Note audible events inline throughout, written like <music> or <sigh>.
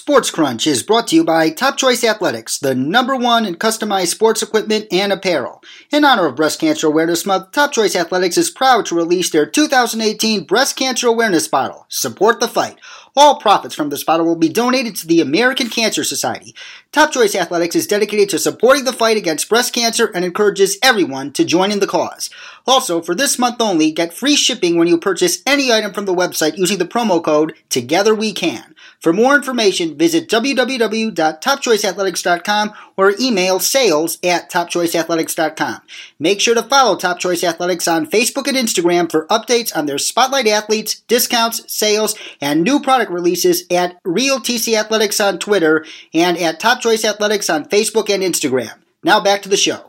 Sports Crunch is brought to you by Top Choice Athletics, the number one in customized sports equipment and apparel. In honor of Breast Cancer Awareness Month, Top Choice Athletics is proud to release their 2018 Breast Cancer Awareness Bottle. Support the fight. All profits from this bottle will be donated to the American Cancer Society. Top Choice Athletics is dedicated to supporting the fight against breast cancer and encourages everyone to join in the cause. Also, for this month only, get free shipping when you purchase any item from the website using the promo code Together We Can. For more information, visit www.topchoiceathletics.com or email sales at topchoiceathletics.com. Make sure to follow Top Choice Athletics on Facebook and Instagram for updates on their spotlight athletes, discounts, sales, and new product releases at Real TC Athletics on Twitter and at Top Choice Athletics on Facebook and Instagram. Now back to the show.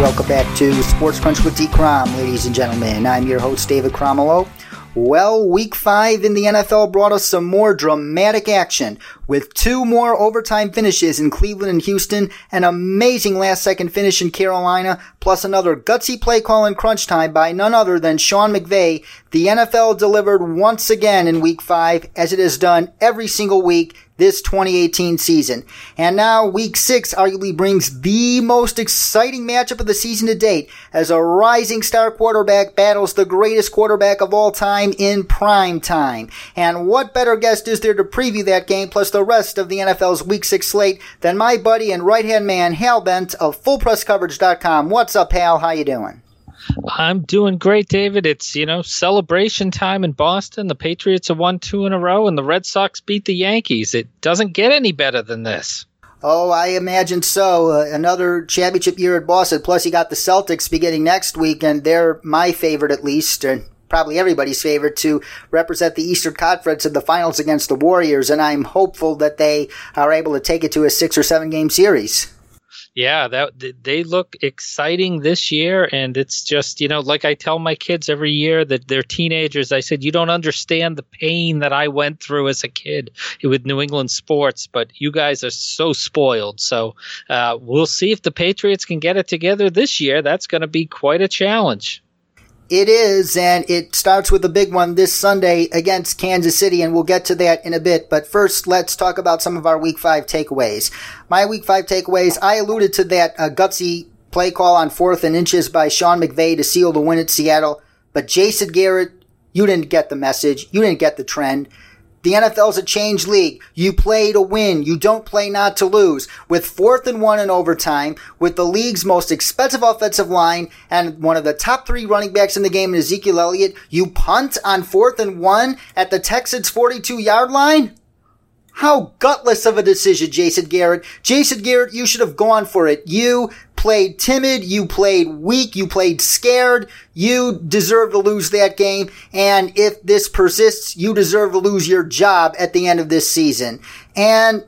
Welcome back to Sports Crunch with D. Crom, ladies and gentlemen. I'm your host, David Cromwell. Well, week five in the NFL brought us some more dramatic action with two more overtime finishes in Cleveland and Houston, an amazing last second finish in Carolina, plus another gutsy play call in crunch time by none other than Sean McVay. The NFL delivered once again in week five, as it has done every single week this 2018 season. And now week six arguably brings the most exciting matchup of the season to date as a rising star quarterback battles the greatest quarterback of all time in prime time. And what better guest is there to preview that game plus the rest of the NFL's week six slate than my buddy and right hand man Hal Bent of FullPressCoverage.com. What's up, Hal? How you doing? I'm doing great, David. It's, you know, celebration time in Boston. The Patriots have won two in a row and the Red Sox beat the Yankees. It doesn't get any better than this. Oh, I imagine so. Uh, another championship year at Boston. Plus, you got the Celtics beginning next week, and they're my favorite at least, and probably everybody's favorite to represent the Eastern Conference in the finals against the Warriors. And I'm hopeful that they are able to take it to a six or seven game series. Yeah, that they look exciting this year, and it's just you know, like I tell my kids every year that they're teenagers. I said you don't understand the pain that I went through as a kid with New England sports, but you guys are so spoiled. So uh, we'll see if the Patriots can get it together this year. That's going to be quite a challenge. It is, and it starts with a big one this Sunday against Kansas City, and we'll get to that in a bit. But first, let's talk about some of our Week 5 takeaways. My Week 5 takeaways, I alluded to that uh, gutsy play call on fourth and inches by Sean McVay to seal the win at Seattle. But Jason Garrett, you didn't get the message. You didn't get the trend. The NFL's a change league. You play to win. You don't play not to lose. With fourth and one in overtime, with the league's most expensive offensive line and one of the top three running backs in the game, Ezekiel Elliott, you punt on fourth and one at the Texans' 42 yard line? How gutless of a decision, Jason Garrett. Jason Garrett, you should have gone for it. You played timid. You played weak. You played scared. You deserve to lose that game. And if this persists, you deserve to lose your job at the end of this season. And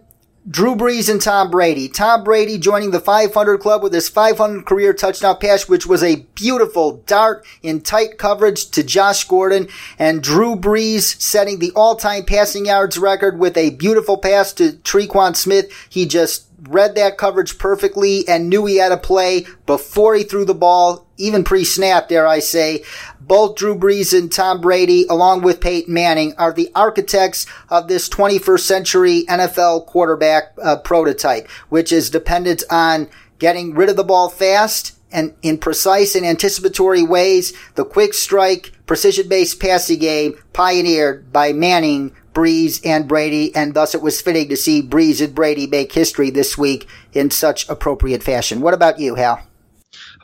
Drew Brees and Tom Brady. Tom Brady joining the 500 club with his 500 career touchdown pass, which was a beautiful dart in tight coverage to Josh Gordon, and Drew Brees setting the all-time passing yards record with a beautiful pass to Tre'Quan Smith. He just read that coverage perfectly and knew he had a play before he threw the ball, even pre-snap, dare I say. Both Drew Brees and Tom Brady, along with Peyton Manning, are the architects of this 21st century NFL quarterback uh, prototype, which is dependent on getting rid of the ball fast and in precise and anticipatory ways. The quick strike, precision-based passing game pioneered by Manning, Brees and Brady, and thus it was fitting to see Brees and Brady make history this week in such appropriate fashion. What about you, Hal?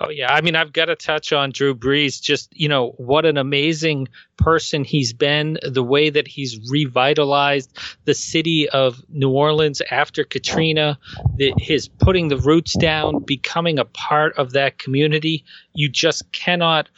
Oh yeah, I mean I've got to touch on Drew Brees. Just you know what an amazing person he's been. The way that he's revitalized the city of New Orleans after Katrina, the, his putting the roots down, becoming a part of that community. You just cannot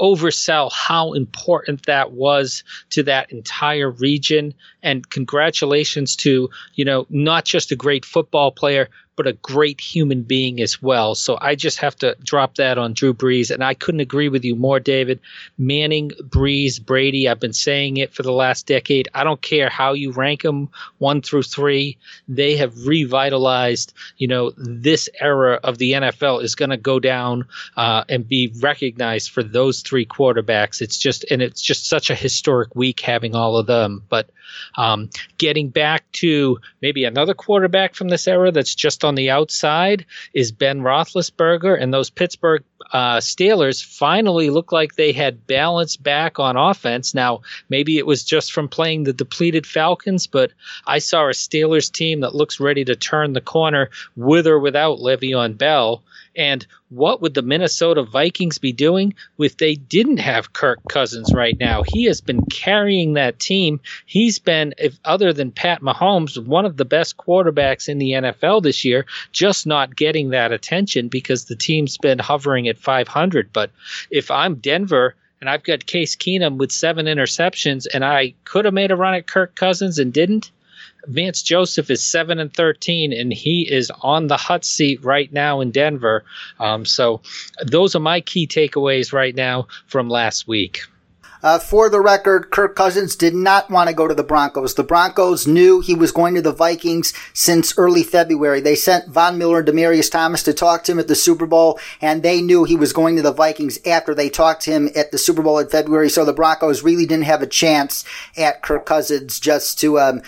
oversell how important that was to that entire region. And congratulations to, you know, not just a great football player, but a great human being as well. So I just have to drop that on Drew Brees. And I couldn't agree with you more, David. Manning, Brees, Brady, I've been saying it for the last decade. I don't care how you rank them one through three. They have revitalized, you know, this era of the NFL is going to go down uh, and be recognized for those three quarterbacks. It's just, and it's just such a historic week having all of them. But um, getting back to maybe another quarterback from this era that's just on the outside is Ben Roethlisberger, and those Pittsburgh uh, Steelers finally look like they had balance back on offense. Now, maybe it was just from playing the depleted Falcons, but I saw a Steelers team that looks ready to turn the corner with or without Le'Veon Bell. And what would the Minnesota Vikings be doing if they didn't have Kirk Cousins right now? He has been carrying that team. He's been, if other than Pat Mahomes, one of the best quarterbacks in the NFL this year, just not getting that attention because the team's been hovering at 500. But if I'm Denver, and I've got Case Keenum with seven interceptions, and I could have made a run at Kirk Cousins and didn't. Vance Joseph is seven and thirteen, and he is on the hot seat right now in Denver. Um, so those are my key takeaways right now from last week. Uh, for the record, Kirk Cousins did not want to go to the Broncos. The Broncos knew he was going to the Vikings since early February. They sent Von Miller and Demaryius Thomas to talk to him at the Super Bowl, and they knew he was going to the Vikings after they talked to him at the Super Bowl in February. So the Broncos really didn't have a chance at Kirk Cousins just to um,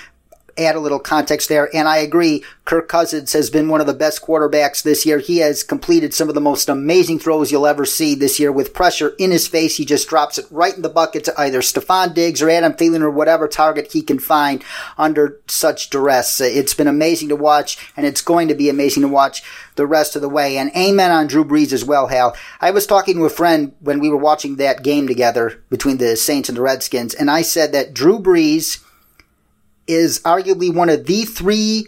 add a little context there. And I agree, Kirk Cousins has been one of the best quarterbacks this year. He has completed some of the most amazing throws you'll ever see this year with pressure in his face. He just drops it right in the bucket to either Stefon Diggs or Adam Thielen or whatever target he can find under such duress. It's been amazing to watch, and it's going to be amazing to watch the rest of the way. And amen on Drew Brees as well, Hal. I was talking to a friend when we were watching that game together between the Saints and the Redskins, and I said that Drew Brees is arguably one of the three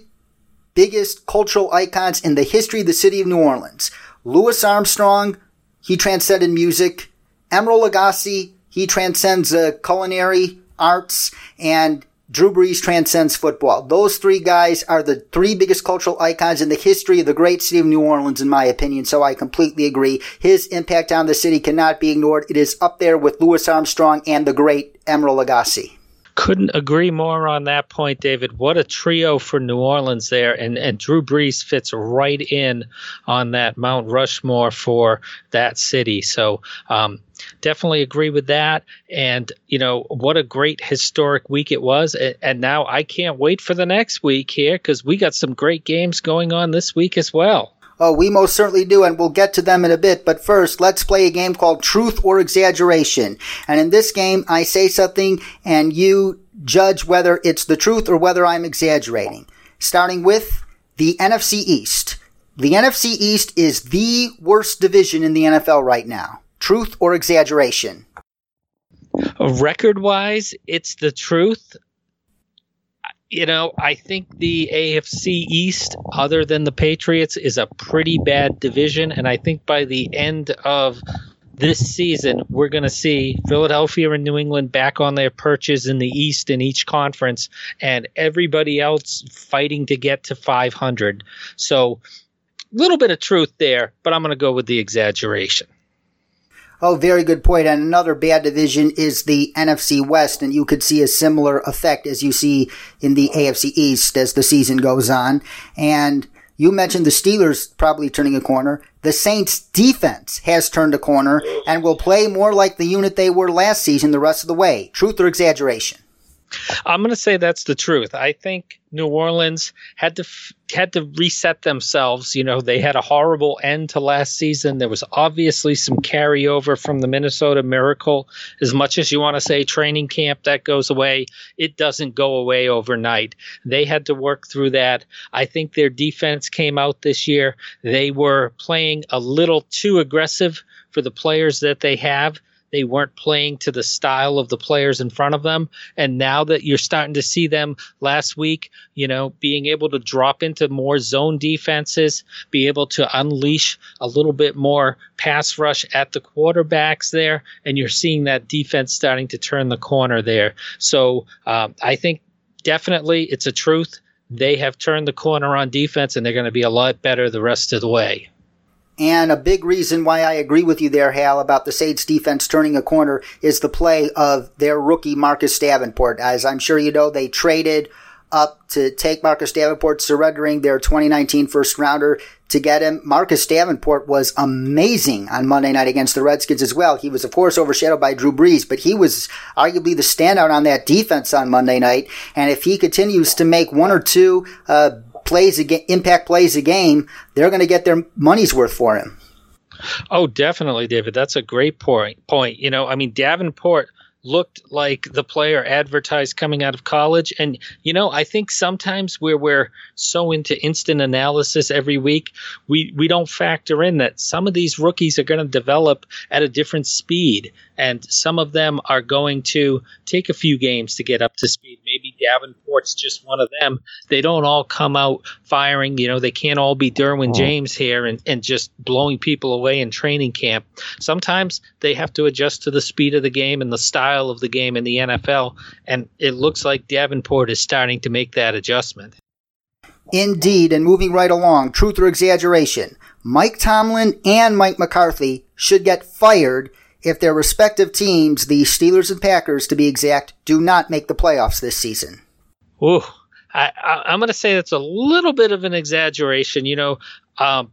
biggest cultural icons in the history of the city of New Orleans. Louis Armstrong, he transcended music. Emeril Lagasse, he transcends uh, culinary arts. And Drew Brees transcends football. Those three guys are the three biggest cultural icons in the history of the great city of New Orleans, in my opinion. So I completely agree. His impact on the city cannot be ignored. It is up there with Louis Armstrong and the great Emeril Lagasse couldn't agree more on that point, David. What a trio for New Orleans there, and and Drew Brees fits right in on that Mount Rushmore for that city. So. Um, definitely agree with that. And, you know, what a great historic week it was. And now I can't wait for the next week here because we got some great games going on this week as well. Oh, we most certainly do, and we'll get to them in a bit. But first, let's play a game called Truth or Exaggeration. And in this game, I say something, and you judge whether it's the truth or whether I'm exaggerating. Starting with the NFC East. The NFC East is the worst division in the NFL right now. Truth or exaggeration? Record wise, it's the truth you know, I think the AFC East, other than the Patriots, is a pretty bad division. And I think by the end of this season, we're going to see Philadelphia and New England back on their perches in the East in each conference, and everybody else fighting to get to 500. So, a little bit of truth there, but I'm going to go with the exaggeration. Oh, very good point. And another bad division is the NFC West, and you could see a similar effect as you see in the AFC East as the season goes on. And you mentioned the Steelers probably turning a corner. The Saints defense has turned a corner and will play more like the unit they were last season the rest of the way. Truth or exaggeration? I'm going to say that's the truth. I think New Orleans had to had to reset themselves. You know, they had a horrible end to last season. There was obviously some carryover from the Minnesota Miracle. As much as you want to say training camp that goes away, it doesn't go away overnight. They had to work through that. I think their defense came out this year. They were playing a little too aggressive for the players that they have. They weren't playing to the style of the players in front of them. And now that you're starting to see them last week, you know, being able to drop into more zone defenses, be able to unleash a little bit more pass rush at the quarterbacks there. And you're seeing that defense starting to turn the corner there. So um, I think definitely it's a truth they have turned the corner on defense and they're going to be a lot better the rest of the way. And a big reason why I agree with you there, Hal, about the Saints defense turning a corner is the play of their rookie Marcus Davenport. As I'm sure you know, they traded up to take Marcus Davenport, surrendering their 2019 first rounder to get him. Marcus Davenport was amazing on Monday night against the Redskins as well. He was, of course, overshadowed by Drew Brees, but he was arguably the standout on that defense on Monday night. And if he continues to make one or two uh, plays, a impact plays a game, they're going to get their money's worth for him. Oh, definitely, David. That's a great point. Point. You know, I mean, Davenport looked like the player advertised coming out of college. And, you know, I think sometimes where we're so into instant analysis every week, we, we don't factor in that some of these rookies are going to develop at a different speed. And some of them are going to take a few games to get up to speed. Maybe Davenport's just one of them. They don't all come out firing. You know, they can't all be Derwin mm-hmm. James here and, and just blowing people away in training camp. Sometimes they have to adjust to the speed of the game and the style of the game in the NFL. And it looks like Davenport is starting to make that adjustment. Indeed, and moving right along, truth or exaggeration, Mike Tomlin and Mike McCarthy should get fired if their respective teams, the Steelers and Packers to be exact, do not make the playoffs this season. Ooh, I, am going to say that's a little bit of an exaggeration. You know, um,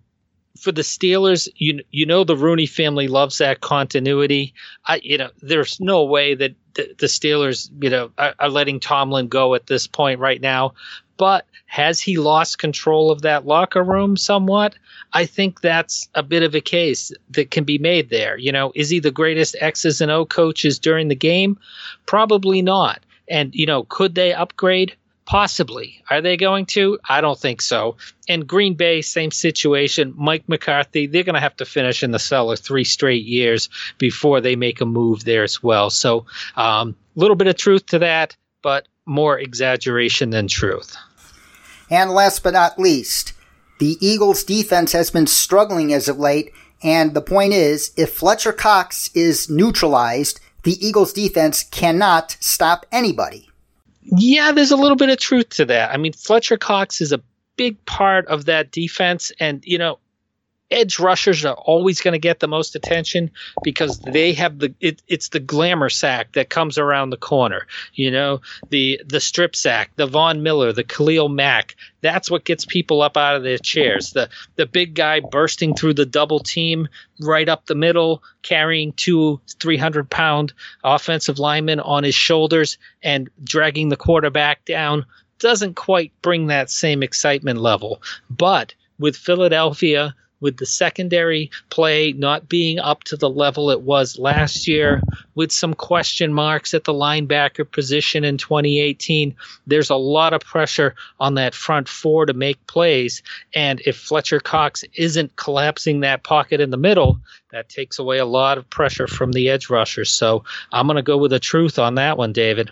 for the Steelers, you you know the Rooney family loves that continuity. I you know there's no way that the, the Steelers you know are, are, letting Tomlin go at this point right now. But has he lost control of that locker room somewhat? I think that's a bit of a case that can be made there. You know, is he the greatest X's and O coaches during the game? Probably not. And you know, could they upgrade? Possibly. Are they going to? I don't think so. And Green Bay, same situation. Mike McCarthy, they're going to have to finish in the cellar three straight years before they make a move there as well. So, a um, little bit of truth to that, but more exaggeration than truth. And last but not least, the Eagles defense has been struggling as of late. And the point is, if Fletcher Cox is neutralized, the Eagles defense cannot stop anybody. Yeah, there's a little bit of truth to that. I mean, Fletcher Cox is a big part of that defense, and you know, edge rushers are always going to get the most attention because they have the it, it's the glamour sack that comes around the corner you know the the strip sack the von miller the khalil mack. That's what gets people up out of their chairs. The the big guy bursting through the double team right up the middle carrying two 300 pound offensive linemen on his shoulders and dragging the quarterback down doesn't quite bring that same excitement level. But with philadelphia with the secondary play not being up to the level it was last year, with some question marks at the linebacker position in 2018, there's a lot of pressure on that front four to make plays. And if Fletcher Cox isn't collapsing that pocket in the middle, that takes away a lot of pressure from the edge rushers. So I'm going to go with the truth on that one, David.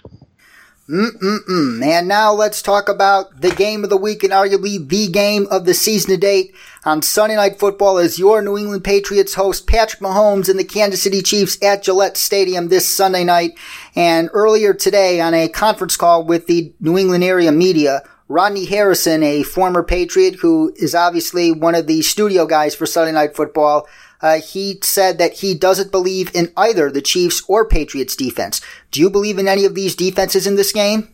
Mm-mm-mm. And now let's talk about the game of the week and arguably the game of the season to date. On Sunday Night Football as your New England Patriots host Patrick Mahomes and the Kansas City Chiefs at Gillette Stadium this Sunday night. And earlier today on a conference call with the New England area media, Rodney Harrison, a former Patriot who is obviously one of the studio guys for Sunday Night Football, uh, he said that he doesn't believe in either the Chiefs or Patriots defense. Do you believe in any of these defenses in this game?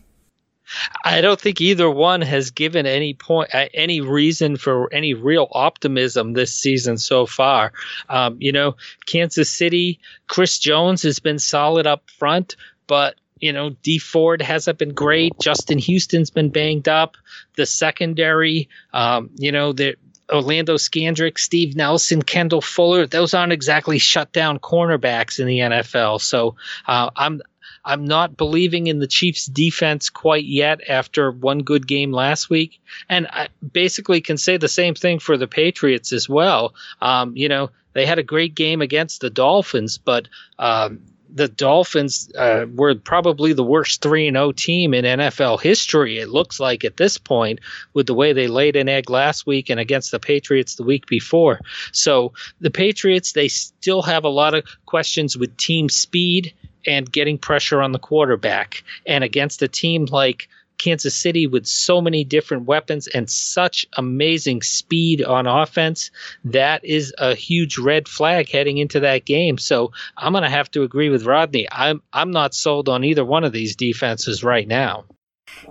I don't think either one has given any point, uh, any reason for any real optimism this season so far. Um, you know, Kansas City, Chris Jones has been solid up front, but you know, Dee Ford hasn't been great. Justin Houston's been banged up. The secondary, um, you know, the Orlando Scandrick, Steve Nelson, Kendall Fuller, those aren't exactly shut down cornerbacks in the NFL. So uh, I'm I'm not believing in the Chiefs defense quite yet after one good game last week. And I basically can say the same thing for the Patriots as well. Um, you know, they had a great game against the Dolphins, but um, the Dolphins uh, were probably the worst 3 0 team in NFL history, it looks like at this point, with the way they laid an egg last week and against the Patriots the week before. So the Patriots, they still have a lot of questions with team speed and getting pressure on the quarterback. And against a team like Kansas City with so many different weapons and such amazing speed on offense, that is a huge red flag heading into that game. So I'm going to have to agree with Rodney. I'm I'm not sold on either one of these defenses right now.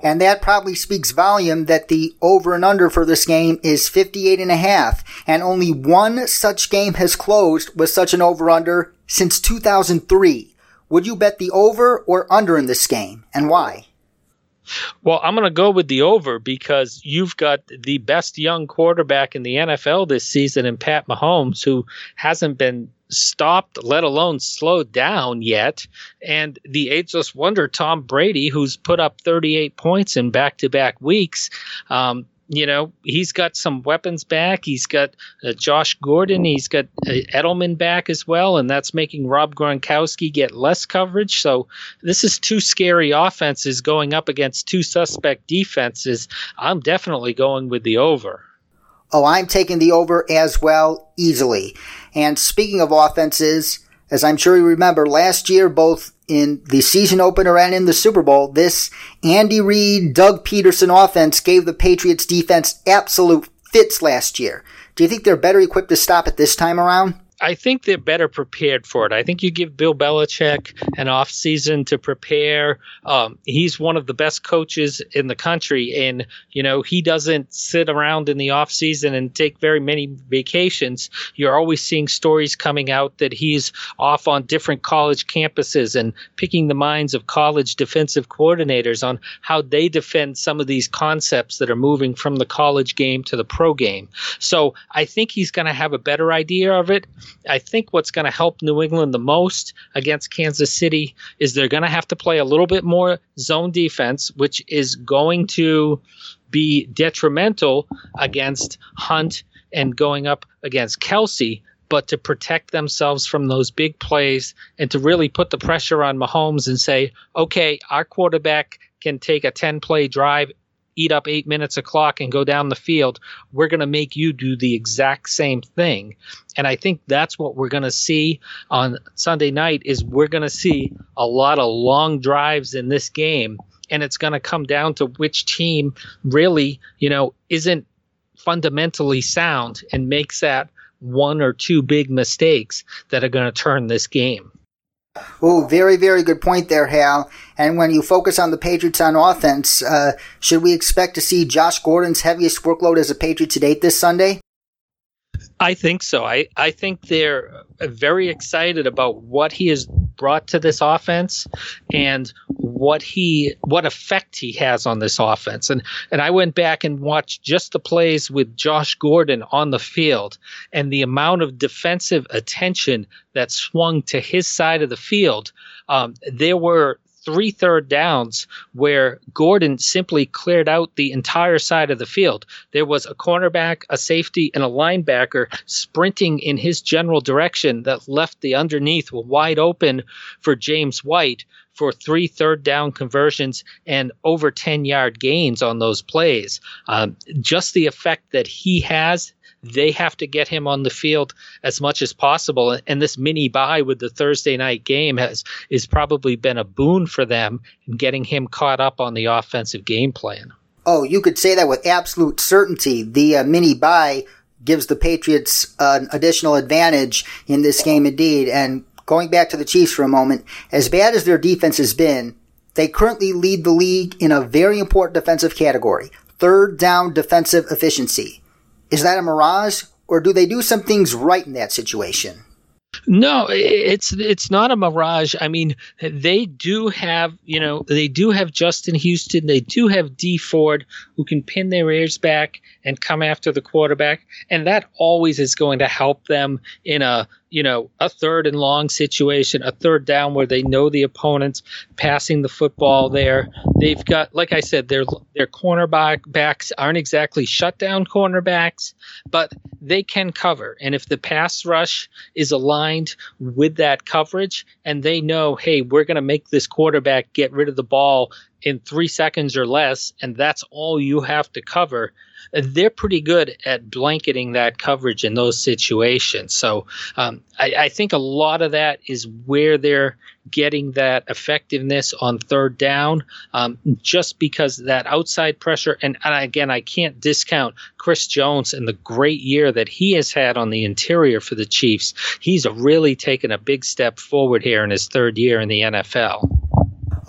And that probably speaks volume that the over and under for this game is 58 and a half. And only one such game has closed with such an over under since 2003. Would you bet the over or under in this game and why? Well, I'm going to go with the over because you've got the best young quarterback in the NFL this season in Pat Mahomes, who hasn't been stopped, let alone slowed down yet. And the ageless wonder, Tom Brady, who's put up 38 points in back to back weeks. Um, you know, he's got some weapons back. He's got uh, Josh Gordon. He's got uh, Edelman back as well, and that's making Rob Gronkowski get less coverage. So this is two scary offenses going up against two suspect defenses. I'm definitely going with the over. Oh, I'm taking the over as well, easily. And speaking of offenses, as I'm sure you remember, last year, both in the season opener and in the Super Bowl, this Andy Reid, Doug Pederson offense gave the Patriots defense absolute fits last year. Do you think they're better equipped to stop it this time around? I think they're better prepared for it. I think you give Bill Belichick an off season to prepare. Um, he's one of the best coaches in the country, and you know he doesn't sit around in the off season and take very many vacations. You're always seeing stories coming out that he's off on different college campuses and picking the minds of college defensive coordinators on how they defend some of these concepts that are moving from the college game to the pro game. So I think he's going to have a better idea of it. I think what's going to help New England the most against Kansas City is they're going to have to play a little bit more zone defense, which is going to be detrimental against Hunt and going up against Kelce. But to protect themselves from those big plays and to really put the pressure on Mahomes and say, okay, our quarterback can take a 10 play drive eat up eight minutes of clock and go down the field. We're going to make you do the exact same thing. And I think that's what we're going to see on Sunday night is we're going to see a lot of long drives in this game. And it's going to come down to which team really, you know, isn't fundamentally sound and makes that one or two big mistakes that are going to turn this game. Oh, very, very good point there, Hal. And when you focus on the Patriots on offense, uh, should we expect to see Josh Gordon's heaviest workload as a Patriot to date this Sunday? I think so. I, I think they're very excited about what he has brought to this offense and what he what effect he has on this offense. And and I went back and watched just the plays with Josh Gordon on the field and the amount of defensive attention that swung to his side of the field. Um, there were three third downs where Gordon simply cleared out the entire side of the field. There was a cornerback, a safety, and a linebacker sprinting in his general direction that left the underneath wide open for James White for three third down conversions and over 10 yard gains on those plays. Um, just the effect that he has they have to get him on the field as much as possible. And this mini bye with the Thursday night game has is probably been a boon for them in getting him caught up on the offensive game plan. Oh, you could say that with absolute certainty. The uh, mini bye gives the Patriots an additional advantage in this game indeed. And going back to the Chiefs for a moment, as bad as their defense has been, they currently lead the league in a very important defensive category, third down defensive efficiency. Is that a mirage, or do they do some things right in that situation? No, it's it's not a mirage. I mean, they do have you know they do have Justin Houston. They do have Dee Ford who can pin their ears back and come after the quarterback, and that always is going to help them in a you know, a third and long situation, a third down where they know the opponent's passing the football there. They've got, like I said, their their cornerback backs aren't exactly shutdown cornerbacks, but they can cover. And if the pass rush is aligned with that coverage, and they know, hey, we're going to make this quarterback get rid of the ball in three seconds or less, and that's all you have to cover. They're pretty good at blanketing that coverage in those situations. So um, I, I, think a lot of that is where they're getting that effectiveness on third down, um, just because that outside pressure. And, and, again, I can't discount Chris Jones and the great year that he has had on the interior for the Chiefs. He's really taken a big step forward here in his third year in the NFL.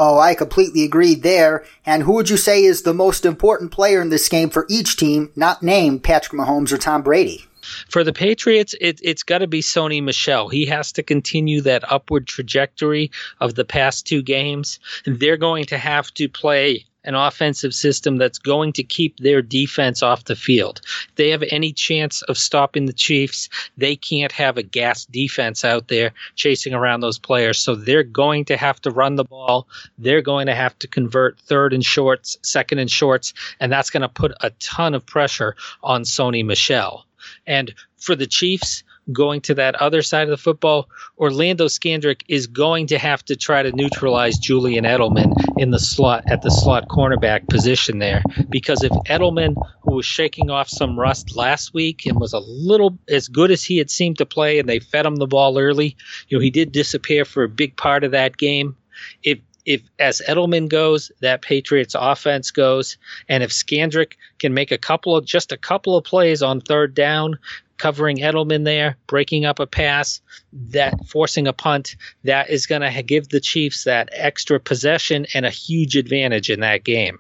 Oh, I completely agree there. And who would you say is the most important player in this game for each team, not named Patrick Mahomes or Tom Brady? For the Patriots, it, it's got to be Sony Michel. He has to continue that upward trajectory of the past two games. They're going to have to play an offensive system that's going to keep their defense off the field. If they have any chance of stopping the Chiefs, they can't have a gas defense out there chasing around those players. So they're going to have to run the ball. They're going to have to convert third and shorts, second and shorts, and that's going to put a ton of pressure on Sony Michel. And for the Chiefs, going to that other side of the football, Orlando Scandrick is going to have to try to neutralize Julian Edelman in the slot at the slot cornerback position there. Because if Edelman, who was shaking off some rust last week and was a little as good as he had seemed to play, and they fed him the ball early, you know, he did disappear for a big part of that game. If if as Edelman goes, that Patriots offense goes, and if Scandrick can make a couple of just a couple of plays on third down, covering Edelman there, breaking up a pass, that forcing a punt, that is going to give the Chiefs that extra possession and a huge advantage in that game.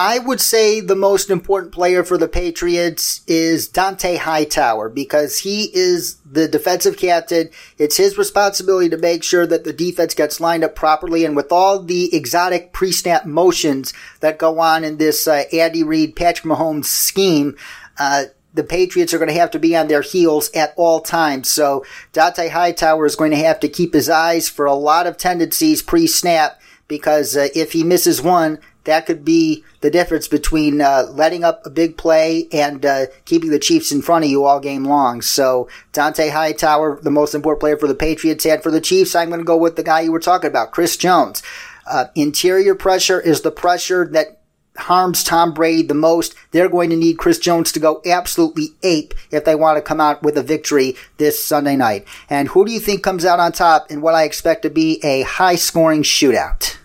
I would say the most important player for the Patriots is Dont'a Hightower because he is the defensive captain. It's his responsibility to make sure that the defense gets lined up properly. And with all the exotic pre-snap motions that go on in this uh, Andy Reid, Patrick Mahomes scheme, uh, the Patriots are going to have to be on their heels at all times. So Dont'a Hightower is going to have to keep his eyes for a lot of tendencies pre-snap because uh, if he misses one, that could be the difference between uh, letting up a big play and uh, keeping the Chiefs in front of you all game long. So Dont'a Hightower, the most important player for the Patriots, and for the Chiefs, I'm going to go with the guy you were talking about, Chris Jones. Uh, interior pressure is the pressure that harms Tom Brady the most, they're going to need Chris Jones to go absolutely ape if they want to come out with a victory this Sunday night. And who do you think comes out on top in what I expect to be a high scoring shootout?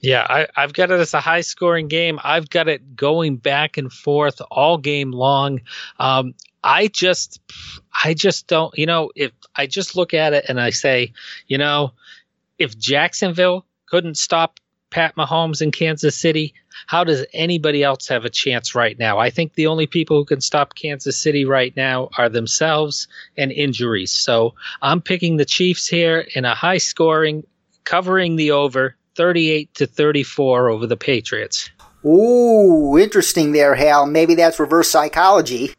Yeah, I, have got it as a high scoring game. I've got it going back and forth all game long. Um, I just, I just don't, you know, if I just look at it and I say, you know, if Jacksonville couldn't stop Pat Mahomes in Kansas City, how does anybody else have a chance right now? I think the only people who can stop Kansas City right now are themselves and injuries. So I'm picking the Chiefs here in a high scoring, covering the over 38 to 34 over the Patriots. Ooh, interesting there, Hal. Maybe that's reverse psychology.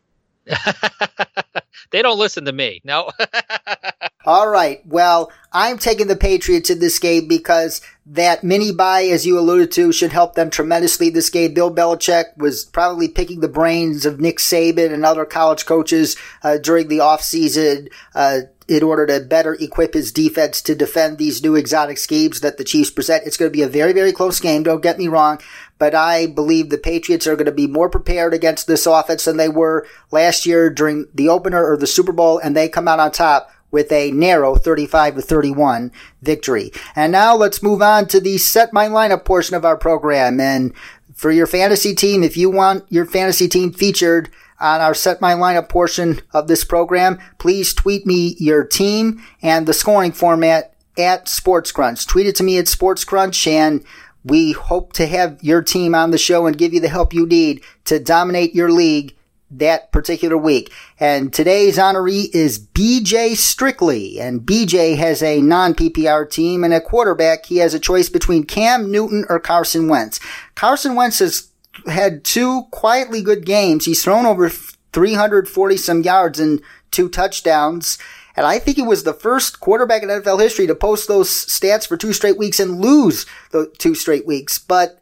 <laughs> they don't listen to me. No. <laughs> All right. Well, I'm taking the Patriots in this game because that mini bye, as you alluded to, should help them tremendously this game. Bill Belichick was probably picking the brains of Nick Saban and other college coaches uh, during the offseason uh, in order to better equip his defense to defend these new exotic schemes that the Chiefs present. It's going to be a very, very close game. Don't get me wrong. But I believe the Patriots are going to be more prepared against this offense than they were last year during the opener or the Super Bowl, and they come out on top with a narrow 35 to 31 victory. And now let's move on to the set my lineup portion of our program. And for your fantasy team, if you want your fantasy team featured on our set my lineup portion of this program, please tweet me your team and the scoring format at Sports Crunch. Tweet it to me at Sports Crunch and we hope to have your team on the show and give you the help you need to dominate your league that particular week. And today's honoree is BJ Strictly. And BJ has a non-PPR team and a quarterback. He has a choice between Cam Newton or Carson Wentz. Carson Wentz has had two quietly good games. He's thrown over 340 some yards and two touchdowns. And I think he was the first quarterback in NFL history to post those stats for two straight weeks and lose the two straight weeks. But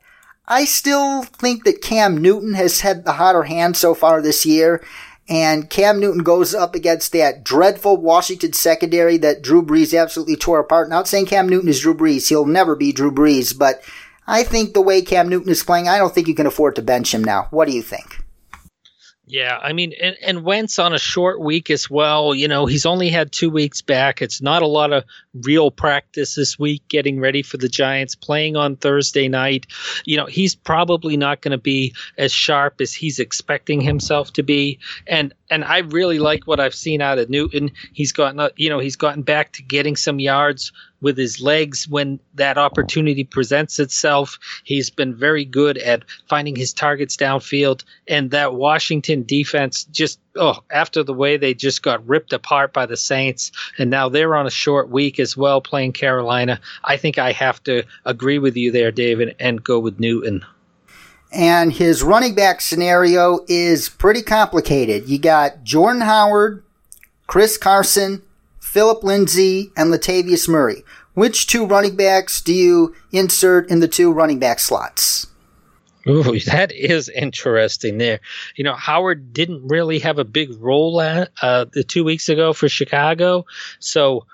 I still think that Cam Newton has had the hotter hand so far this year. And Cam Newton goes up against that dreadful Washington secondary that Drew Brees absolutely tore apart. Not saying Cam Newton is Drew Brees. He'll never be Drew Brees. But I think the way Cam Newton is playing, I don't think you can afford to bench him now. What do you think? Yeah, I mean, and, and Wentz on a short week as well. You know, he's only had two weeks back. It's not a lot of real practice this week getting ready for the Giants playing on Thursday night. You know, he's probably not going to be as sharp as he's expecting himself to be. And and I really like what I've seen out of Newton. He's gotten, you know, he's gotten back to getting some yards with his legs when that opportunity presents itself. He's been very good at finding his targets downfield. And that Washington defense just, oh, after the way they just got ripped apart by the Saints, and now they're on a short week as well playing Carolina, I think I have to agree with you there, David, and go with Newton. And his running back scenario is pretty complicated. You got Jordan Howard, Chris Carson, Phillip Lindsay, and Latavius Murray. Which two running backs do you insert in the two running back slots? Ooh, <laughs> that is interesting there. You know, Howard didn't really have a big role at, uh, the two weeks ago for Chicago. So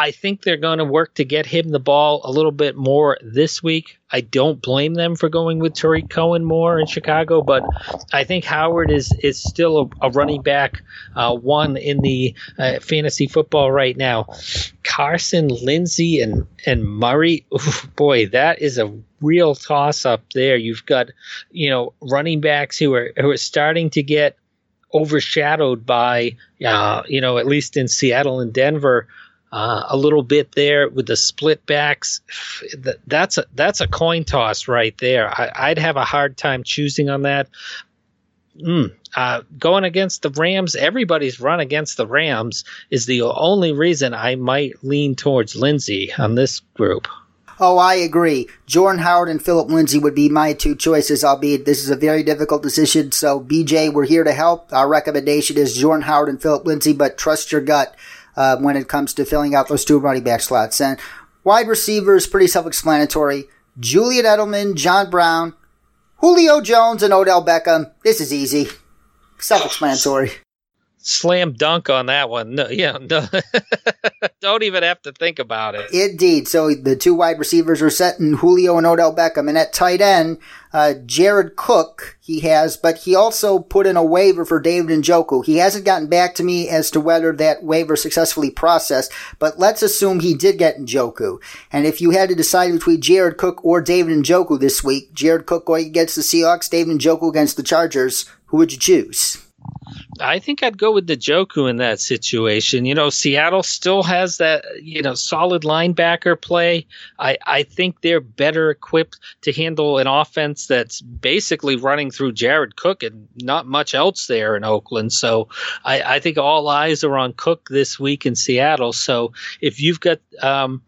I think they're going to work to get him the ball a little bit more this week. I don't blame them for going with Tarik Cohen more in Chicago, but I think Howard is is still a, a running back uh, one in the uh, fantasy football right now. Carson, Lindsay, and and Murray. Ooh, boy, that is a real toss up there. You've got you know running backs who are who are starting to get overshadowed by uh, you know at least in Seattle and Denver uh, a little bit there with the split backs. That's a that's a coin toss right there. I, would have a hard time choosing on that. Mm, uh, going against the Rams, everybody's run against the Rams is the only reason I might lean towards Lindsay on this group. Oh, I agree. Jordan Howard and Phillip Lindsay would be my two choices, albeit this is a very difficult decision. So, BJ, we're here to help. Our recommendation is Jordan Howard and Phillip Lindsay, but trust your gut uh, when it comes to filling out those two running back slots. And wide receivers, pretty self-explanatory. Julian Edelman, John Brown, Julio Jones, and Odell Beckham. This is easy. Self-explanatory slam dunk on that one. No, yeah, no, <laughs> don't even have to think about it. Indeed. So the two wide receivers are set in Julio and Odell Beckham, and at tight end, uh, Jared Cook he has, but he also put in a waiver for David and Njoku. He hasn't gotten back to me as to whether that waiver successfully processed, but let's assume he did get Njoku. And if you had to decide between Jared Cook or David and Njoku this week, Jared Cook going against the Seahawks, David and Njoku against the Chargers, who would you choose? I think I'd go with the Joku in that situation. You know, Seattle still has that, you know, solid linebacker play. I, I think they're better equipped to handle an offense that's basically running through Jared Cook and not much else there in Oakland. So I, I think all eyes are on Cook this week in Seattle. So if you've got, um,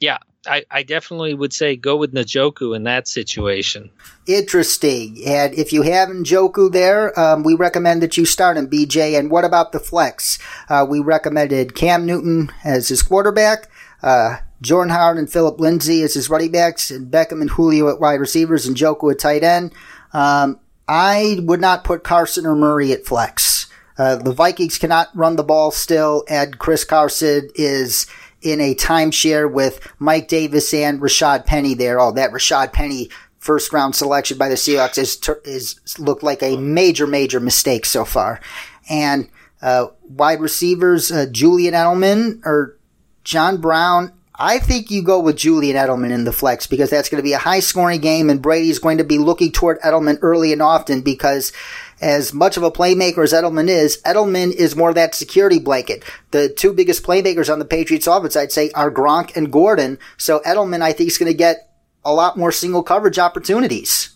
yeah, I, I definitely would say go with Njoku in that situation. Interesting. And if you have Njoku there, um, we recommend that you start him, BJ. And what about the flex? Uh, we recommended Cam Newton as his quarterback, uh, Jordan Howard and Phillip Lindsay as his running backs, and Beckham and Julio at wide receivers, and Njoku at tight end. Um, I would not put Carson or Murray at flex. Uh, the Vikings cannot run the ball still, and Chris Carson is in a timeshare with Mike Davis and Rashaad Penny there. Oh, that Rashaad Penny first round selection by the Seahawks is, is looked like a major, major mistake so far. And uh, wide receivers, uh, Julian Edelman or John Brown. I think you go with Julian Edelman in the flex because that's going to be a high scoring game and Brady's going to be looking toward Edelman early and often because as much of a playmaker as Edelman is, Edelman is more that security blanket. The two biggest playmakers on the Patriots offense, I'd say, are Gronk and Gordon. So Edelman, I think, is going to get a lot more single coverage opportunities.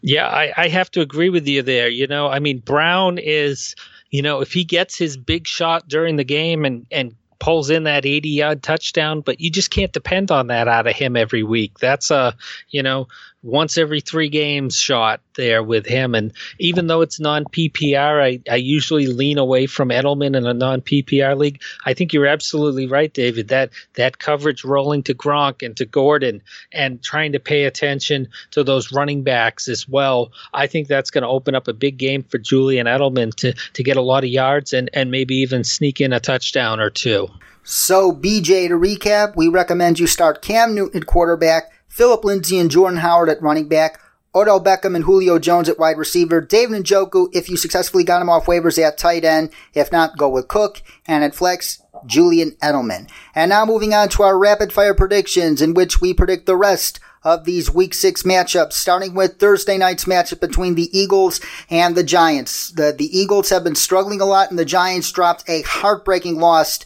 Yeah, I, I have to agree with you there. You know, I mean, Brown is, you know, if he gets his big shot during the game and, and pulls in that 80 yard touchdown, but you just can't depend on that out of him every week. That's a, you know, once every three games shot there with him. And even though it's non PPR, I, I usually lean away from Edelman in a non PPR league. I think you're absolutely right, David. That that coverage rolling to Gronk and to Gordon and trying to pay attention to those running backs as well. I think that's going to open up a big game for Julian Edelman to to get a lot of yards and, and maybe even sneak in a touchdown or two. So, BJ, to recap, we recommend you start Cam Newton at quarterback, Phillip Lindsay and Jordan Howard at running back, Odell Beckham and Julio Jones at wide receiver. David Njoku, if you successfully got him off waivers at tight end. If not, go with Cook. And at flex, Julian Edelman. And now moving on to our rapid fire predictions in which we predict the rest of these week six matchups, starting with Thursday night's matchup between the Eagles and the Giants. The, the Eagles have been struggling a lot and the Giants dropped a heartbreaking loss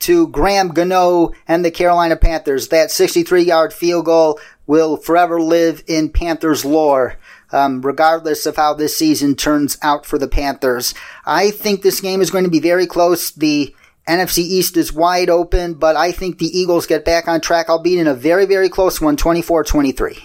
to Graham Gano and the Carolina Panthers. That 63 yard field goal will forever live in Panthers lore. Um, regardless of how this season turns out for the Panthers. I think this game is going to be very close. The NFC East is wide open, but I think the Eagles get back on track, albeit in a very, very close one, 24 23.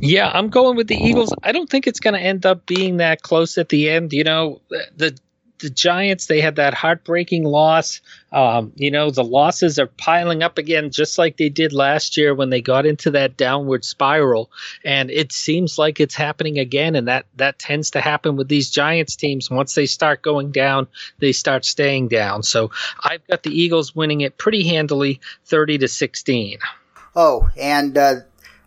Yeah, I'm going with the Eagles. I don't think it's going to end up being that close at the end. You know, the the Giants, they had that heartbreaking loss. Um, you know, the losses are piling up again, just like they did last year when they got into that downward spiral. And it seems like it's happening again. And that, that tends to happen with these Giants teams. Once they start going down, they start staying down. So I've got the Eagles winning it pretty handily, 30 to 16. Oh, and uh,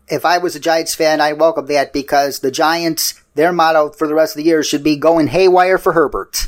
if I was a Giants fan, I welcome that because the Giants, their motto for the rest of the year should be going haywire for Herbert.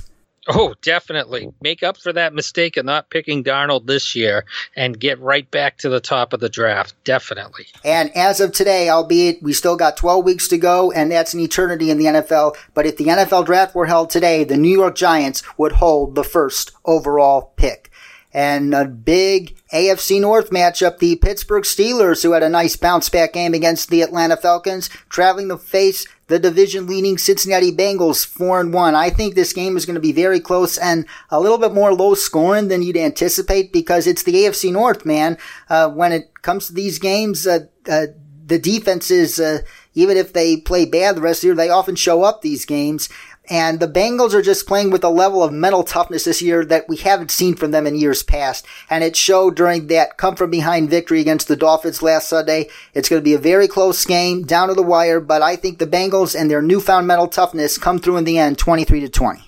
Oh, definitely. Make up for that mistake of not picking Darnold this year and get right back to the top of the draft. Definitely. And as of today, albeit we still got 12 weeks to go, and that's an eternity in the NFL, but if the NFL draft were held today, the New York Giants would hold the first overall pick. And a big AFC North matchup, the Pittsburgh Steelers, who had a nice bounce back game against the Atlanta Falcons, traveling to face the division leading Cincinnati Bengals 4 and 1. I think this game is going to be very close and a little bit more low scoring than you'd anticipate because it's the AFC North, man. Uh, when it comes to these games, uh, uh, the defenses, uh, even if they play bad the rest of the year, they often show up these games. And the Bengals are just playing with a level of mental toughness this year that we haven't seen from them in years past. And it showed during that come from behind victory against the Dolphins last Sunday. It's going to be a very close game, down to the wire, but I think the Bengals and their newfound mental toughness come through in the end, 23 to 20.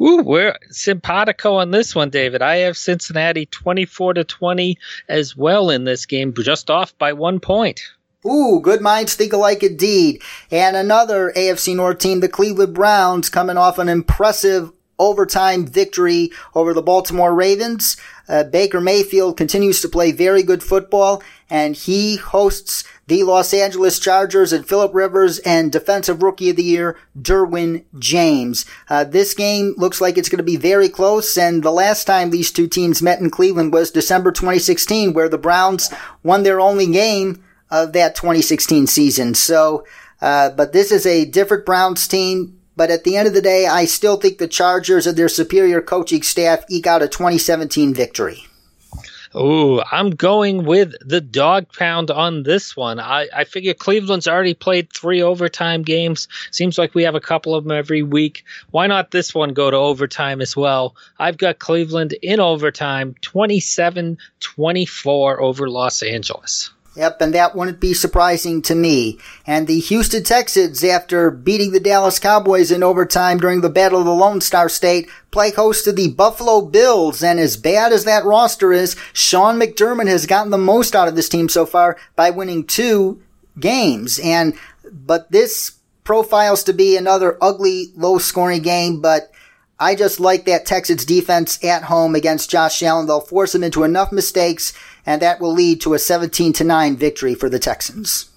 Ooh, we're simpatico on this one, David. I have Cincinnati 24 to 20 as well in this game, just off by one point. Ooh, good minds think alike indeed. And another AFC North team, the Cleveland Browns, coming off an impressive overtime victory over the Baltimore Ravens. Uh, Baker Mayfield continues to play very good football, and he hosts the Los Angeles Chargers and Philip Rivers and Defensive Rookie of the Year, Derwin James. Uh, this game looks like it's going to be very close, and the last time these two teams met in Cleveland was December 2016, where the Browns won their only game of that 2016 season. So, uh, but this is a different Browns team. But at the end of the day, I still think the Chargers and their superior coaching staff eke out a 2017 victory. Oh, I'm going with the dog pound on this one. I, I figure Cleveland's already played three overtime games. Seems like we have a couple of them every week. Why not this one go to overtime as well? I've got Cleveland in overtime, 27 24 over Los Angeles. Yep, and that wouldn't be surprising to me. And the Houston Texans, after beating the Dallas Cowboys in overtime during the Battle of the Lone Star State, play host to the Buffalo Bills. And as bad as that roster is, Sean McDermott has gotten the most out of this team so far by winning two games. And, but this profiles to be another ugly, low scoring game, but I just like that Texans defense at home against Josh Allen. They'll force him into enough mistakes and that will lead to a 17 to 9 victory for the Texans.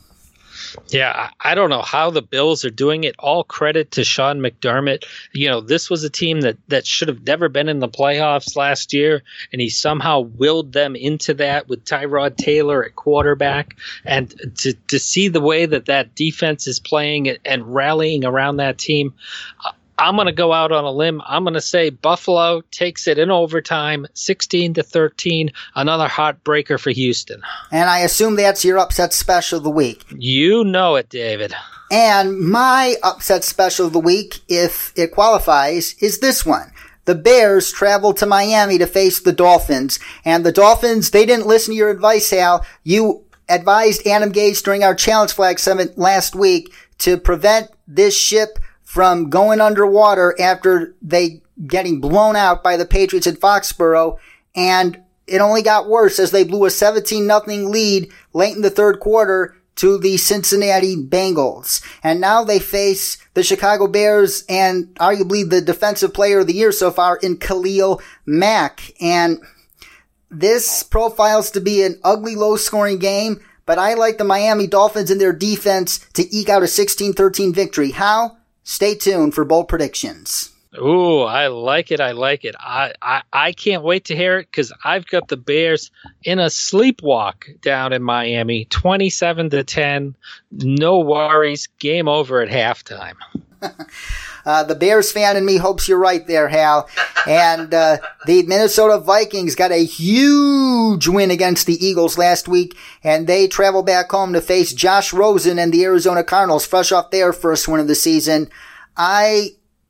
Yeah, I don't know how the Bills are doing it. All credit to Sean McDermott. You know, this was a team that that should have never been in the playoffs last year, and he somehow willed them into that with Tyrod Taylor at quarterback. And to to see the way that that defense is playing and rallying around that team, I'm going to go out on a limb. I'm going to say Buffalo takes it in overtime, 16 to 13. Another heartbreaker for Houston. And I assume that's your upset special of the week. You know it, David. And my upset special of the week, if it qualifies, is this one. The Bears traveled to Miami to face the Dolphins. And the Dolphins, they didn't listen to your advice, Hal. You advised Adam Gase during our Challenge Flag Summit last week to prevent this ship from going underwater after they getting blown out by the Patriots at Foxborough. And it only got worse as they blew a 17 nothing lead late in the third quarter to the Cincinnati Bengals. And now they face the Chicago Bears and arguably the defensive player of the year so far in Khalil Mack. And this profiles to be an ugly low scoring game, but I like the Miami Dolphins and their defense to eke out a 16-13 victory. How? Stay tuned for bold predictions. Ooh, I like it. I like it. I, I, I can't wait to hear it because I've got the Bears in a sleepwalk down in Miami, 27 to 10. No worries. Game over at halftime. <laughs> Uh, the Bears fan in me hopes you're right there, Hal. And uh, the Minnesota Vikings got a huge win against the Eagles last week, and they travel back home to face Josh Rosen and the Arizona Cardinals, fresh off their first win of the season. I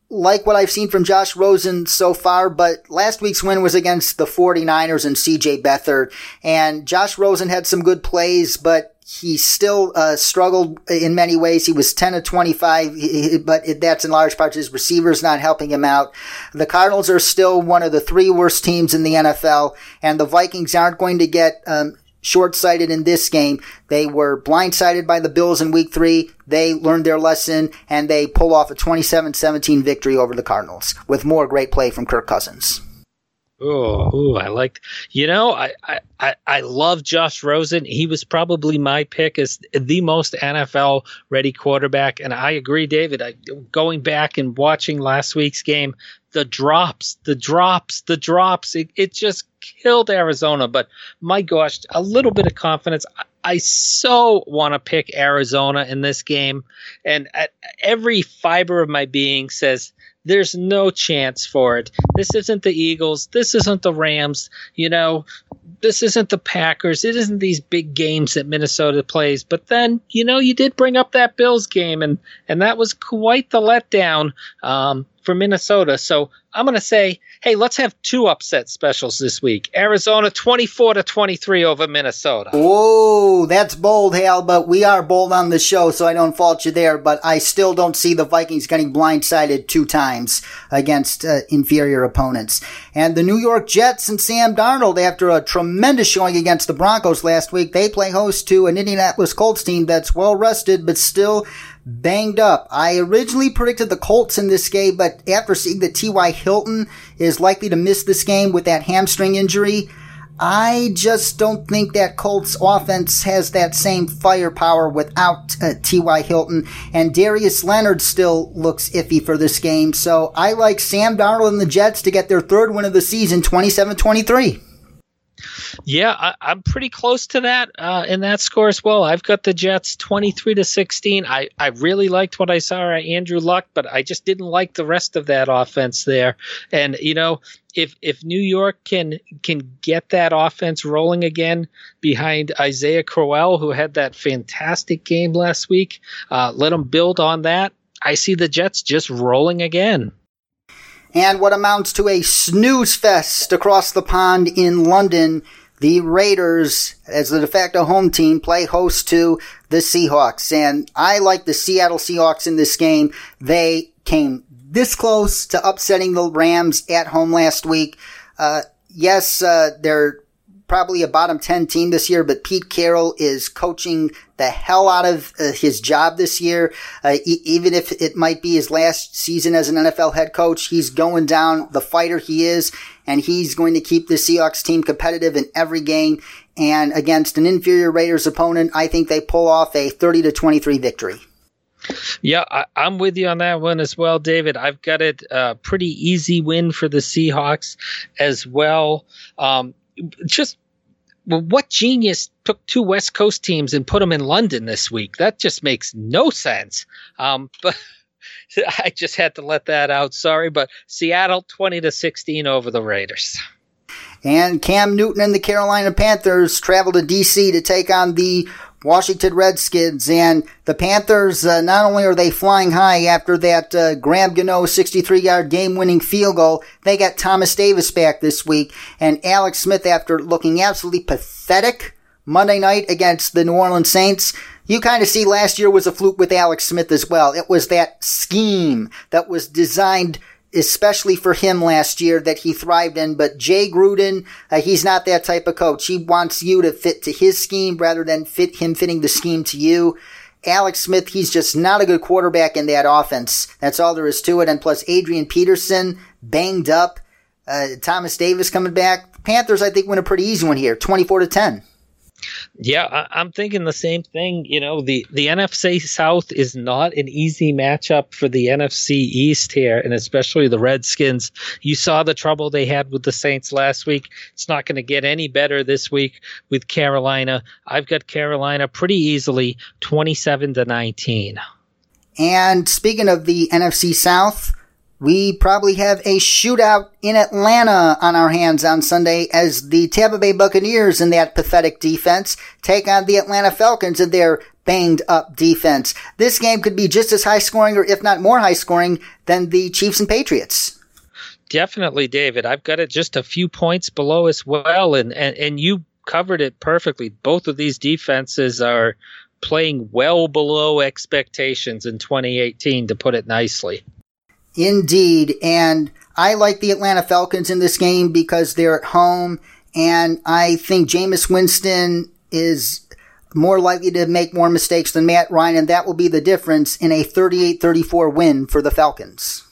like what I've seen from Josh Rosen so far, but last week's win was against the 49ers and CJ Beathard. And Josh Rosen had some good plays, but he still uh, struggled in many ways. He was 10 of 25, but that's in large part his receivers not helping him out. The Cardinals are still one of the three worst teams in the NFL, and the Vikings aren't going to get um, short-sighted in this game. They were blindsided by the Bills in week three. They learned their lesson and they pull off a 27-17 victory over the Cardinals with more great play from Kirk Cousins. Oh, ooh, I liked. You know, I, I, I love Josh Rosen. He was probably my pick as the most NFL ready quarterback, and I agree, David. I, going back and watching last week's game, the drops, the drops, the drops. It, it just killed Arizona. But my gosh, a little bit of confidence. I, I so want to pick Arizona in this game, and every fiber of my being says there's no chance for it. This isn't the Eagles. This isn't the Rams. You know, this isn't the Packers. It isn't these big games that Minnesota plays. But then, you know, you did bring up that Bills game, and and that was quite the letdown um, for Minnesota. So I'm going to say hey, let's have two upset specials this week. Arizona 24 to 23 over Minnesota. Whoa, that's bold, Hal, but we are bold on the show, so I don't fault you there. But I still don't see the Vikings getting blindsided two times against uh, inferior opponents. And the New York Jets and Sam Darnold, after a tremendous showing against the Broncos last week, they play host to an Indianapolis Colts team that's well rested, but still banged up. I originally predicted the Colts in this game, but after seeing that T.Y. Hilton is likely to miss this game with that hamstring injury, I just don't think that Colts offense has that same firepower without uh, T.Y. Hilton. And Darius Leonard still looks iffy for this game. So I like Sam Darnold and the Jets to get their third win of the season, 27 23. Yeah, I, am pretty close to that uh, in that score as well. I've got the Jets 23 to 16. I, I really liked what I saw at Andrew Luck, but I just didn't like the rest of that offense there. And you know, if if New York can can get that offense rolling again behind Isaiah Crowell, who had that fantastic game last week, uh, let them build on that. I see the Jets just rolling again and what amounts to a snooze fest across the pond in London. The Raiders, as the de facto home team, play host to the Seahawks. And I like the Seattle Seahawks in this game. They came this close to upsetting the Rams at home last week. Uh, yes, uh, they're probably a bottom 10 team this year, but Pete Carroll is coaching the hell out of uh, his job this year. Uh, e- even if it might be his last season as an NFL head coach, he's going down the fighter he is, and he's going to keep the Seahawks team competitive in every game. And against an inferior Raiders opponent, I think they pull off a 30 to 23 victory. Yeah, I, am with you on that one as well, David. I've got it a uh, pretty easy win for the Seahawks as well. Um, just well, what genius took two West Coast teams and put them in London this week? That just makes no sense. Um, <laughs> but I just had to let that out. Sorry, but Seattle twenty to sixteen over the Raiders. And Cam Newton and the Carolina Panthers travel to DC to take on the Washington Redskins and the Panthers. Uh, not only are they flying high after that uh, Graham Gano 63 yard game winning field goal, they got Thomas Davis back this week and Alex Smith after looking absolutely pathetic Monday night against the New Orleans Saints. You kind of see last year was a fluke with Alex Smith as well. It was that scheme that was designed especially for him last year that he thrived in. But Jay Gruden, uh, he's not that type of coach. He wants you to fit to his scheme rather than fit him fitting the scheme to you. Alex Smith, he's just not a good quarterback in that offense. That's all there is to it. And plus Adrian Peterson banged up. Uh, Thomas Davis coming back. Panthers, I think, win a pretty easy one here, 24 to 10. Yeah, I, am thinking the same thing. You know, the, the NFC South is not an easy matchup for the NFC East here, and especially the Redskins. You saw the trouble they had with the Saints last week. It's not going to get any better this week with Carolina. I've got Carolina pretty easily 27 to 19. And speaking of the NFC South, we probably have a shootout in Atlanta on our hands on Sunday as the Tampa Bay Buccaneers in that pathetic defense take on the Atlanta Falcons in their banged up defense. This game could be just as high scoring or if not more high scoring than the Chiefs and Patriots. Definitely, David. I've got it just a few points below as well and and, and you covered it perfectly. Both of these defenses are playing well below expectations in 2018 to put it nicely. Indeed. And I like the Atlanta Falcons in this game because they're at home. And I think Jameis Winston is more likely to make more mistakes than Matt Ryan. And that will be the difference in a 38 34 win for the Falcons.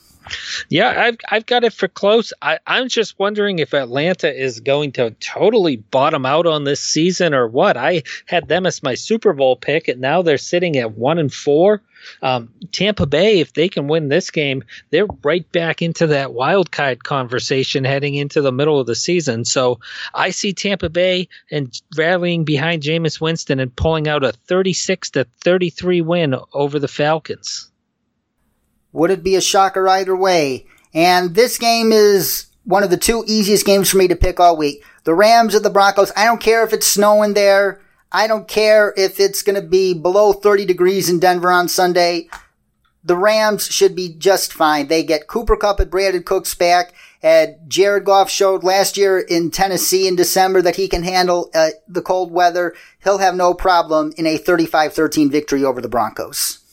Yeah, I've I've got it for close. I, I'm just wondering if Atlanta is going to totally bottom out on this season or what. I had them as my Super Bowl pick, and now they're sitting at one and four. Um, Tampa Bay, if they can win this game, they're right back into that wild card conversation heading into the middle of the season. So I see Tampa Bay and rallying behind Jameis Winston and pulling out a 36 to 33 win over the Falcons. Would it be a shocker either way? And this game is one of the two easiest games for me to pick all week. The Rams or the Broncos. I don't care if it's snowing there. I don't care if it's going to be below 30 degrees in Denver on Sunday. The Rams should be just fine. They get Cooper Kupp and Brandin Cooks back. And Jared Goff showed last year in Tennessee in December that he can handle uh, the cold weather. He'll have no problem in a 35-13 victory over the Broncos.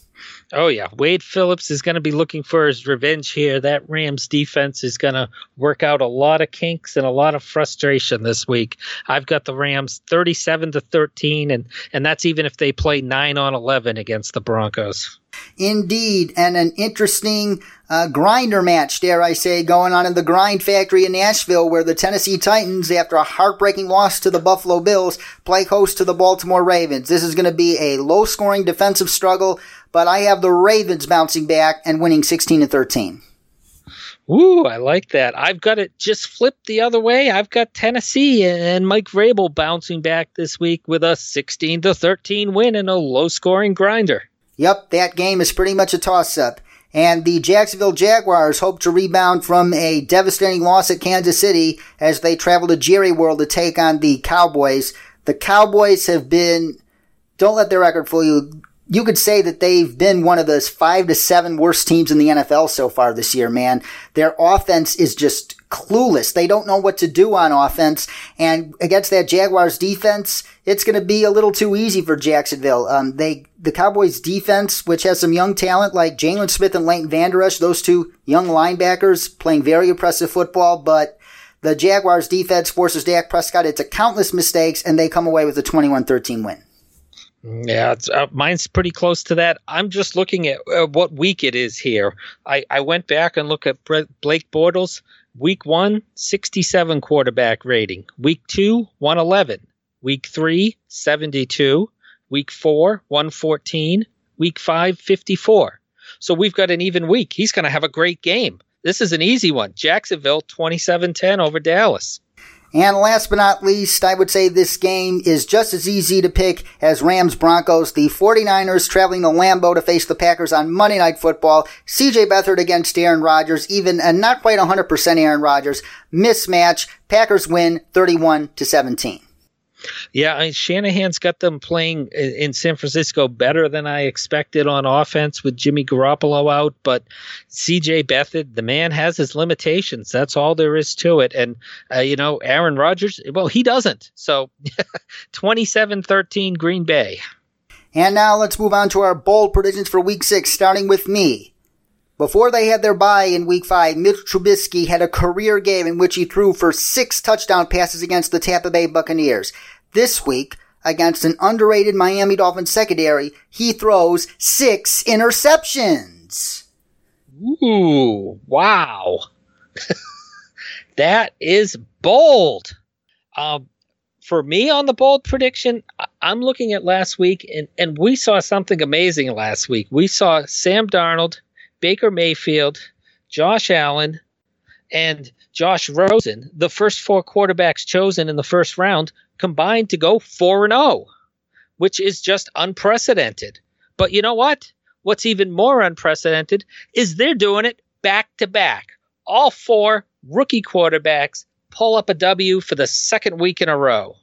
Oh yeah, Wade Phillips is going to be looking for his revenge here. That Rams defense is going to work out a lot of kinks and a lot of frustration this week. I've got the Rams 37 to 13 and and that's even if they play 9 on 11 against the Broncos. Indeed, and an interesting uh, grinder match, dare I say, going on in the Grind Factory in Nashville, where the Tennessee Titans, after a heartbreaking loss to the Buffalo Bills, play host to the Baltimore Ravens. This is going to be a low-scoring defensive struggle but I have the Ravens bouncing back and winning 16 to 13. Ooh, I like that. I've got it just flipped the other way. I've got Tennessee and Mike Vrabel bouncing back this week with a 16 to 13 win in a low scoring grinder. Yep, that game is pretty much a toss up. And the Jacksonville Jaguars hope to rebound from a devastating loss at Kansas City as they travel to Jerry World to take on the Cowboys. The Cowboys have been, don't let their record fool you, you could say that they've been one of those five to seven worst teams in the NFL so far this year, man. Their offense is just clueless. They don't know what to do on offense. And against that Jaguars defense, it's going to be a little too easy for Jacksonville. Um, they, the Cowboys defense, which has some young talent like Jaylon Smith and Leighton Vander Esch, those two young linebackers playing very impressive football, but the Jaguars defense forces Dak Prescott into countless mistakes and they come away with a 21-13 win. Yeah, uh, mine's pretty close to that. I'm just looking at uh, what week it is here. I, I went back and looked at Blake Bortles. Week one, 67 quarterback rating. Week two, 111. Week three, 72. Week four, 114. Week five, 54. So we've got an even week. He's going to have a great game. This is an easy one. Jacksonville 27 10 over Dallas. And last but not least, I would say this game is just as easy to pick as Rams Broncos. The 49ers traveling to Lambeau to face the Packers on Monday Night Football. CJ Beathard against Aaron Rodgers, even a not quite 100% Aaron Rodgers. Mismatch. Packers win 31 to 17. Yeah, I Shanahan's got them playing in San Francisco better than I expected on offense with Jimmy Garoppolo out. But CJ Beathard, the man has his limitations. That's all there is to it. And, uh, you know, Aaron Rodgers, well, he doesn't. So <laughs> 27 13 Green Bay. And now let's move on to our bold predictions for week six, starting with me. Before they had their bye in week five, Mitch Trubisky had a career game in which he threw for six touchdown passes against the Tampa Bay Buccaneers. This week, against an underrated Miami Dolphins secondary, he throws six interceptions. Ooh, wow. <laughs> that is bold. Um, for me on the bold prediction, I'm looking at last week, and, and we saw something amazing last week. We saw Sam Darnold, Baker Mayfield, Josh Allen, and Josh Rosen, the first four quarterbacks chosen in the first round, combined to go 4 and 0, which is just unprecedented. But you know what? What's even more unprecedented is they're doing it back to back. All four rookie quarterbacks pull up a W for the second week in a row.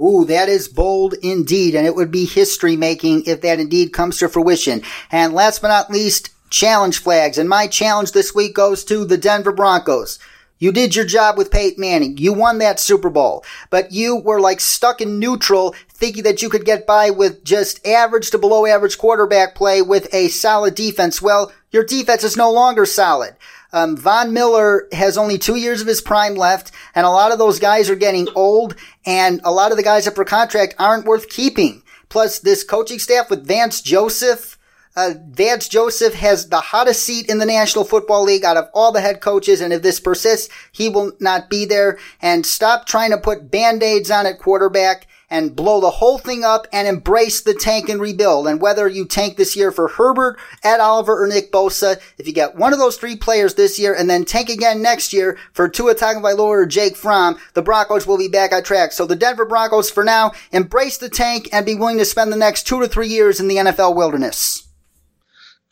Ooh, that is bold indeed, and it would be history making if that indeed comes to fruition. And last but not least, challenge flags. And my challenge this week goes to the Denver Broncos. You did your job with Peyton Manning. You won that Super Bowl. But you were like stuck in neutral, thinking that you could get by with just average to below average quarterback play with a solid defense. Well, your defense is no longer solid. Um, Von Miller has only two years of his prime left, and a lot of those guys are getting old, and a lot of the guys up for contract aren't worth keeping. Plus, this coaching staff with Vance Joseph, uh, Vance Joseph has the hottest seat in the National Football League out of all the head coaches, and if this persists, he will not be there. And stop trying to put band-aids on at quarterback and blow the whole thing up and embrace the tank and rebuild. And whether you tank this year for Herbert, Ed Oliver, or Nick Bosa, if you get one of those three players this year and then tank again next year for Tua Tagovailoa or Jake Fromm, the Broncos will be back on track. So the Denver Broncos, for now, embrace the tank and be willing to spend the next two to three years in the NFL wilderness.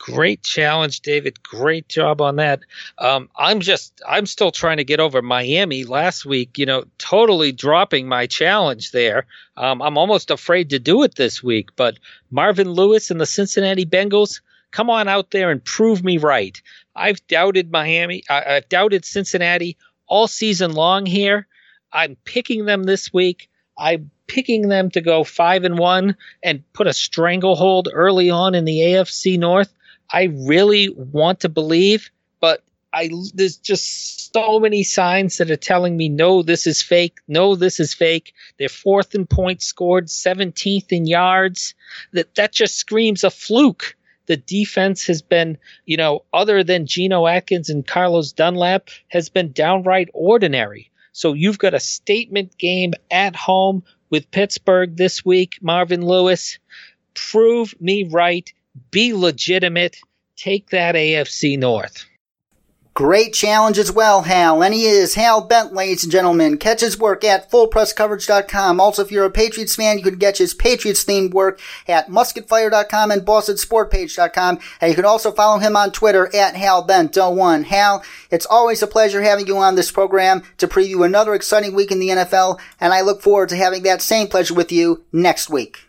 Great challenge, David. Great job on that. Um, I'm just, I'm still trying to get over Miami last week, you know, totally dropping my challenge there. Um, I'm almost afraid to do it this week, but Marvin Lewis and the Cincinnati Bengals, come on out there and prove me right. I've doubted Miami, I, I've doubted Cincinnati all season long here. I'm picking them this week. I'm picking them to go five and one and put a stranglehold early on in the AFC North. I really want to believe, but I there's just so many signs that are telling me no, this is fake. No, this is fake. They're fourth in points scored, 17th in yards. That that just screams a fluke. The defense has been, you know, other than Geno Atkins and Carlos Dunlap, has been downright ordinary. So you've got a statement game at home with Pittsburgh this week, Marvin Lewis. Prove me right be legitimate, take that AFC North. Great challenge as well, Hal. And he is Hal Bent, ladies and gentlemen. Catch his work at fullpresscoverage.com. Also, if you're a Patriots fan, you can catch his Patriots themed work at musketfire.com and bostonsportpage.com. And you can also follow him on Twitter at Hal Bent01. Hal, it's always a pleasure having you on this program to preview another exciting week in the NFL. And I look forward to having that same pleasure with you next week.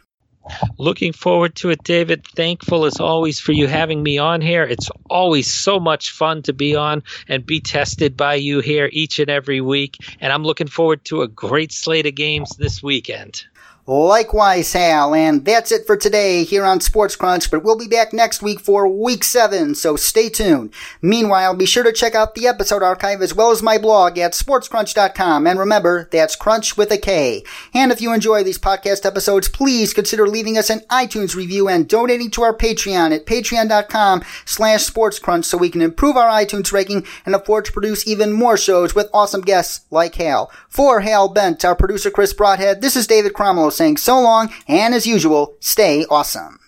Looking forward to it, David. Thankful as always for you having me on here. It's always so much fun to be on and be tested by you here each and every week. And I'm looking forward to a great slate of games this weekend. Likewise, Hal. And that's it for today here on Sports Krunch, but we'll be back next week for week seven, so stay tuned. Meanwhile, be sure to check out the episode archive as well as my blog at sportskrunch.com. And remember, that's crunch with a K. And if you enjoy these podcast episodes, please consider leaving us an iTunes review and donating to our Patreon at patreon.com slash sportscrunch so we can improve our iTunes ranking and afford to produce even more shows with awesome guests like Hal. For Hal Bent, our producer Chris Broadhead, this is David Cromwell saying so long, and as usual, stay awesome.